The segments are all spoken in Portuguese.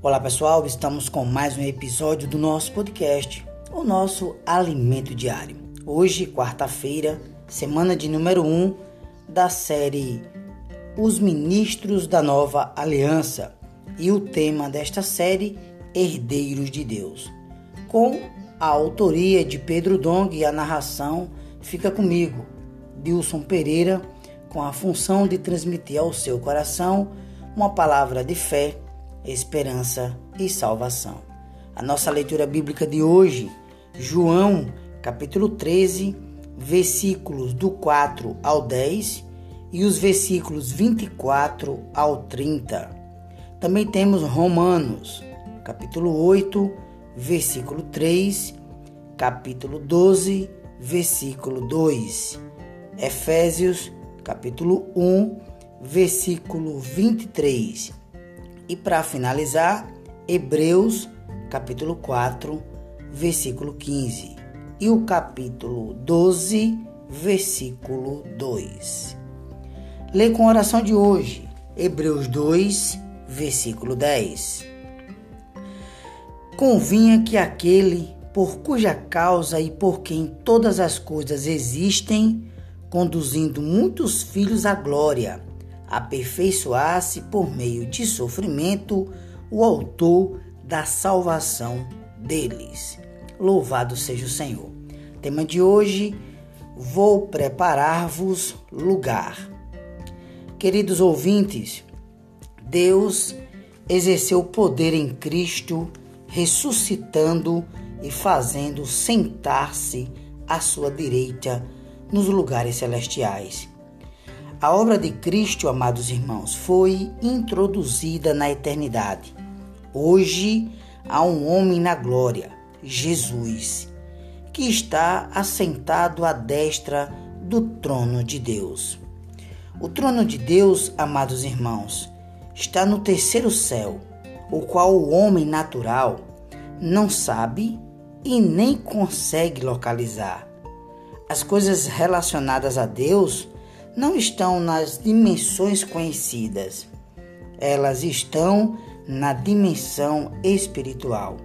Olá pessoal, estamos com mais um episódio do nosso podcast, o nosso Alimento Diário. Hoje, quarta-feira, semana de número 1 um da série Os Ministros da Nova Aliança e o tema desta série, Herdeiros de Deus. Com a autoria de Pedro Dong e a narração fica comigo, Dilson Pereira, com a função de transmitir ao seu coração uma palavra de fé esperança e salvação. A nossa leitura bíblica de hoje, João, capítulo 13, versículos do 4 ao 10 e os versículos 24 ao 30. Também temos Romanos, capítulo 8, versículo 3, capítulo 12, versículo 2. Efésios, capítulo 1, versículo 23 e para finalizar, Hebreus, capítulo 4, versículo 15 e o capítulo 12, versículo 2. Lê com a oração de hoje, Hebreus 2, versículo 10. Convinha que aquele por cuja causa e por quem todas as coisas existem, conduzindo muitos filhos à glória, aperfeiçoasse por meio de sofrimento o autor da salvação deles. Louvado seja o Senhor. Tema de hoje: Vou preparar-vos lugar. Queridos ouvintes, Deus exerceu poder em Cristo, ressuscitando e fazendo sentar-se à sua direita nos lugares celestiais. A obra de Cristo, amados irmãos, foi introduzida na eternidade. Hoje há um homem na glória, Jesus, que está assentado à destra do trono de Deus. O trono de Deus, amados irmãos, está no terceiro céu, o qual o homem natural não sabe e nem consegue localizar. As coisas relacionadas a Deus não estão nas dimensões conhecidas, elas estão na dimensão espiritual.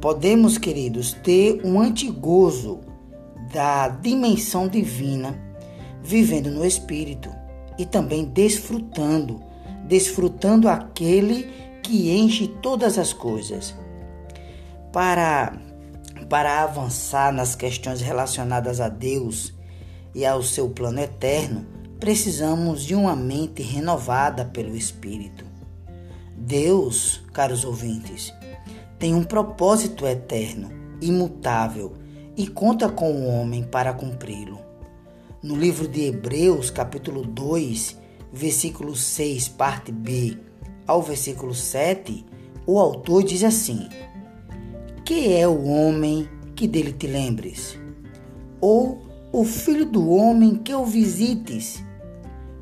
Podemos, queridos, ter um antigozo da dimensão divina, vivendo no espírito e também desfrutando, desfrutando aquele que enche todas as coisas. Para para avançar nas questões relacionadas a Deus, e ao seu plano eterno, precisamos de uma mente renovada pelo Espírito. Deus, caros ouvintes, tem um propósito eterno, imutável e conta com o homem para cumpri-lo. No livro de Hebreus, capítulo 2, versículo 6, parte B, ao versículo 7, o autor diz assim: Que é o homem que dele te lembres? Ou o filho do homem que o visites.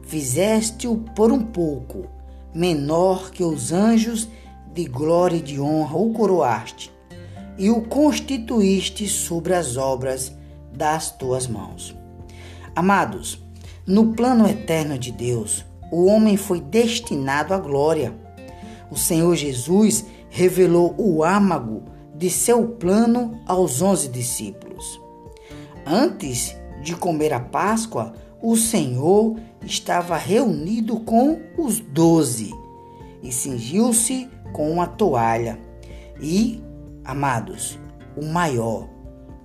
Fizeste-o por um pouco, menor que os anjos, de glória e de honra o coroaste, e o constituíste sobre as obras das tuas mãos. Amados, no plano eterno de Deus, o homem foi destinado à glória. O Senhor Jesus revelou o âmago de seu plano aos onze discípulos. Antes de comer a Páscoa, o Senhor estava reunido com os doze e cingiu-se com uma toalha. E, amados, o maior,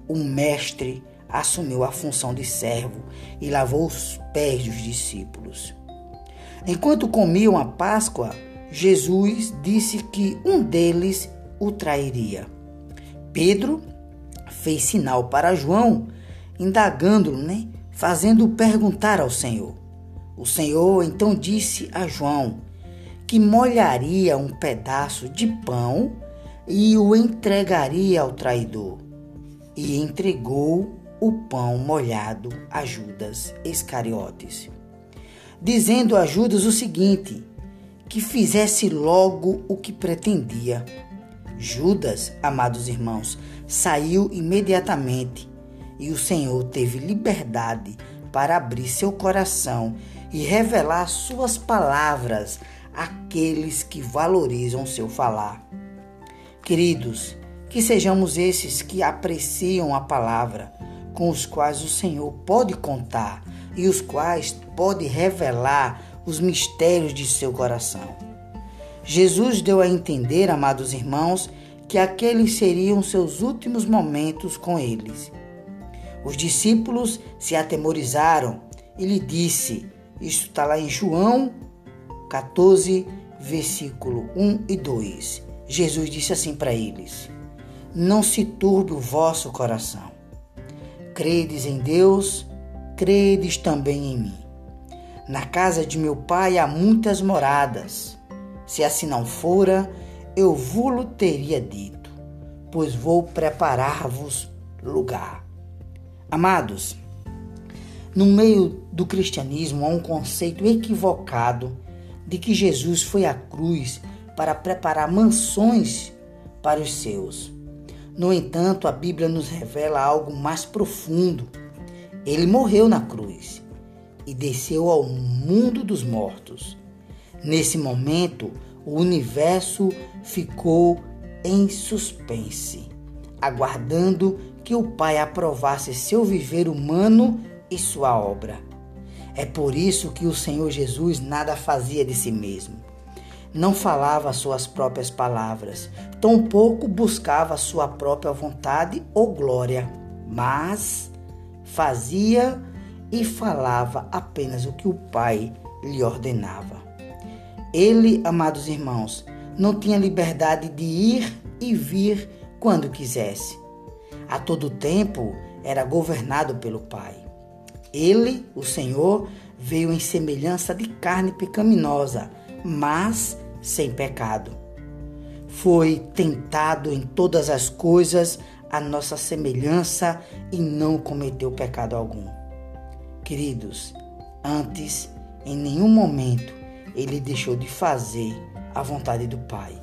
o mestre, assumiu a função de servo e lavou os pés dos discípulos. Enquanto comiam a Páscoa, Jesus disse que um deles o trairia. Pedro fez sinal para João indagando-o, né? fazendo-o perguntar ao Senhor. O Senhor então disse a João que molharia um pedaço de pão e o entregaria ao traidor. E entregou o pão molhado a Judas Iscariotes, dizendo a Judas o seguinte: que fizesse logo o que pretendia. Judas, amados irmãos, saiu imediatamente e o Senhor teve liberdade para abrir seu coração e revelar suas palavras aqueles que valorizam seu falar. Queridos, que sejamos esses que apreciam a palavra, com os quais o Senhor pode contar e os quais pode revelar os mistérios de seu coração. Jesus deu a entender, amados irmãos, que aqueles seriam seus últimos momentos com eles. Os discípulos se atemorizaram e lhe disse, isso está lá em João 14, versículo 1 e 2. Jesus disse assim para eles: Não se turbe o vosso coração. Credes em Deus, credes também em mim. Na casa de meu pai há muitas moradas. Se assim não fora, eu vou-lo teria dito, pois vou preparar-vos lugar. Amados, no meio do cristianismo há um conceito equivocado de que Jesus foi à cruz para preparar mansões para os seus. No entanto, a Bíblia nos revela algo mais profundo. Ele morreu na cruz e desceu ao mundo dos mortos. Nesse momento, o universo ficou em suspense, aguardando que o Pai aprovasse seu viver humano e sua obra. É por isso que o Senhor Jesus nada fazia de si mesmo. Não falava suas próprias palavras, tampouco buscava sua própria vontade ou glória, mas fazia e falava apenas o que o Pai lhe ordenava. Ele, amados irmãos, não tinha liberdade de ir e vir quando quisesse. A todo tempo era governado pelo Pai. Ele, o Senhor, veio em semelhança de carne pecaminosa, mas sem pecado. Foi tentado em todas as coisas a nossa semelhança e não cometeu pecado algum. Queridos, antes, em nenhum momento, ele deixou de fazer a vontade do Pai.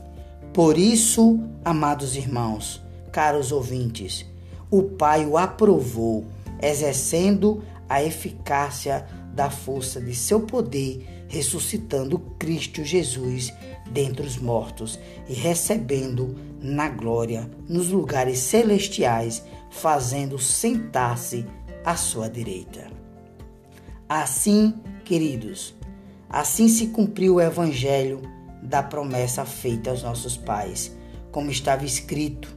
Por isso, amados irmãos, caros ouvintes, o Pai o aprovou, exercendo a eficácia da força de seu poder, ressuscitando Cristo Jesus dentre os mortos e recebendo na glória nos lugares celestiais, fazendo sentar-se à sua direita. Assim, queridos, assim se cumpriu o evangelho da promessa feita aos nossos pais, como estava escrito: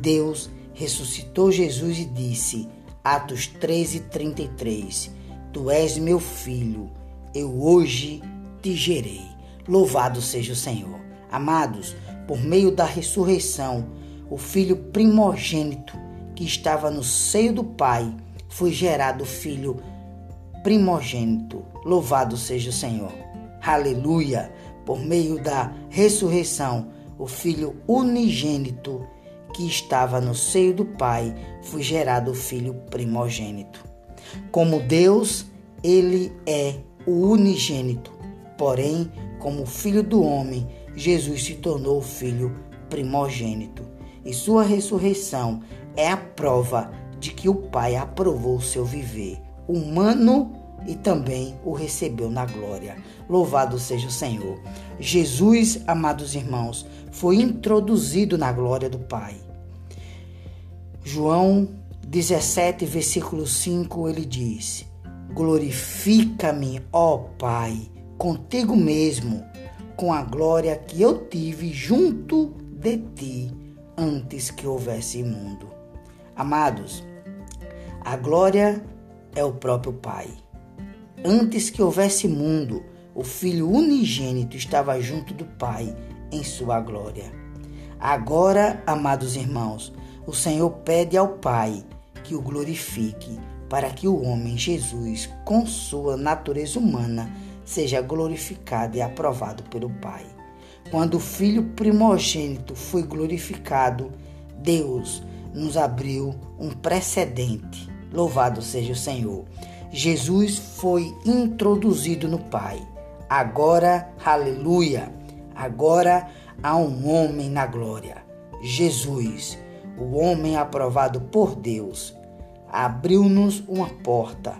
Deus ressuscitou Jesus e disse, Atos 13, 33, Tu és meu filho, eu hoje te gerei. Louvado seja o Senhor. Amados, por meio da ressurreição, o filho primogênito que estava no seio do Pai foi gerado filho primogênito. Louvado seja o Senhor. Aleluia! Por meio da ressurreição, o Filho unigênito que estava no seio do Pai foi gerado o Filho primogênito. Como Deus, ele é o unigênito. Porém, como Filho do homem, Jesus se tornou o Filho primogênito. E sua ressurreição é a prova de que o Pai aprovou o seu viver humano e também o recebeu na glória. Louvado seja o Senhor. Jesus, amados irmãos, foi introduzido na glória do Pai. João 17, versículo 5, ele diz: Glorifica-me, ó Pai, contigo mesmo, com a glória que eu tive junto de ti antes que houvesse mundo. Amados, a glória é o próprio Pai. Antes que houvesse mundo, o Filho unigênito estava junto do Pai em sua glória. Agora, amados irmãos, o Senhor pede ao Pai que o glorifique, para que o homem Jesus, com sua natureza humana, seja glorificado e aprovado pelo Pai. Quando o Filho primogênito foi glorificado, Deus nos abriu um precedente Louvado seja o Senhor. Jesus foi introduzido no Pai. Agora, aleluia, agora há um homem na glória. Jesus, o homem aprovado por Deus, abriu-nos uma porta.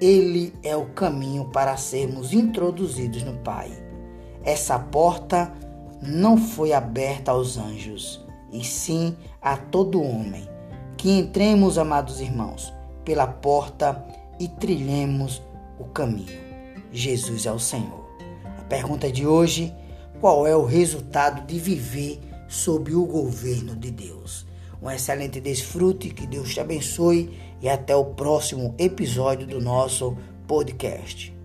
Ele é o caminho para sermos introduzidos no Pai. essa porta não foi aberta aos anjos, e sim a todo homem. Que entremos, amados irmãos, pela porta e trilhemos o caminho. Jesus é o Senhor. A pergunta de hoje: qual é o resultado de viver sob o governo de Deus? Um excelente desfrute, que Deus te abençoe e até o próximo episódio do nosso podcast.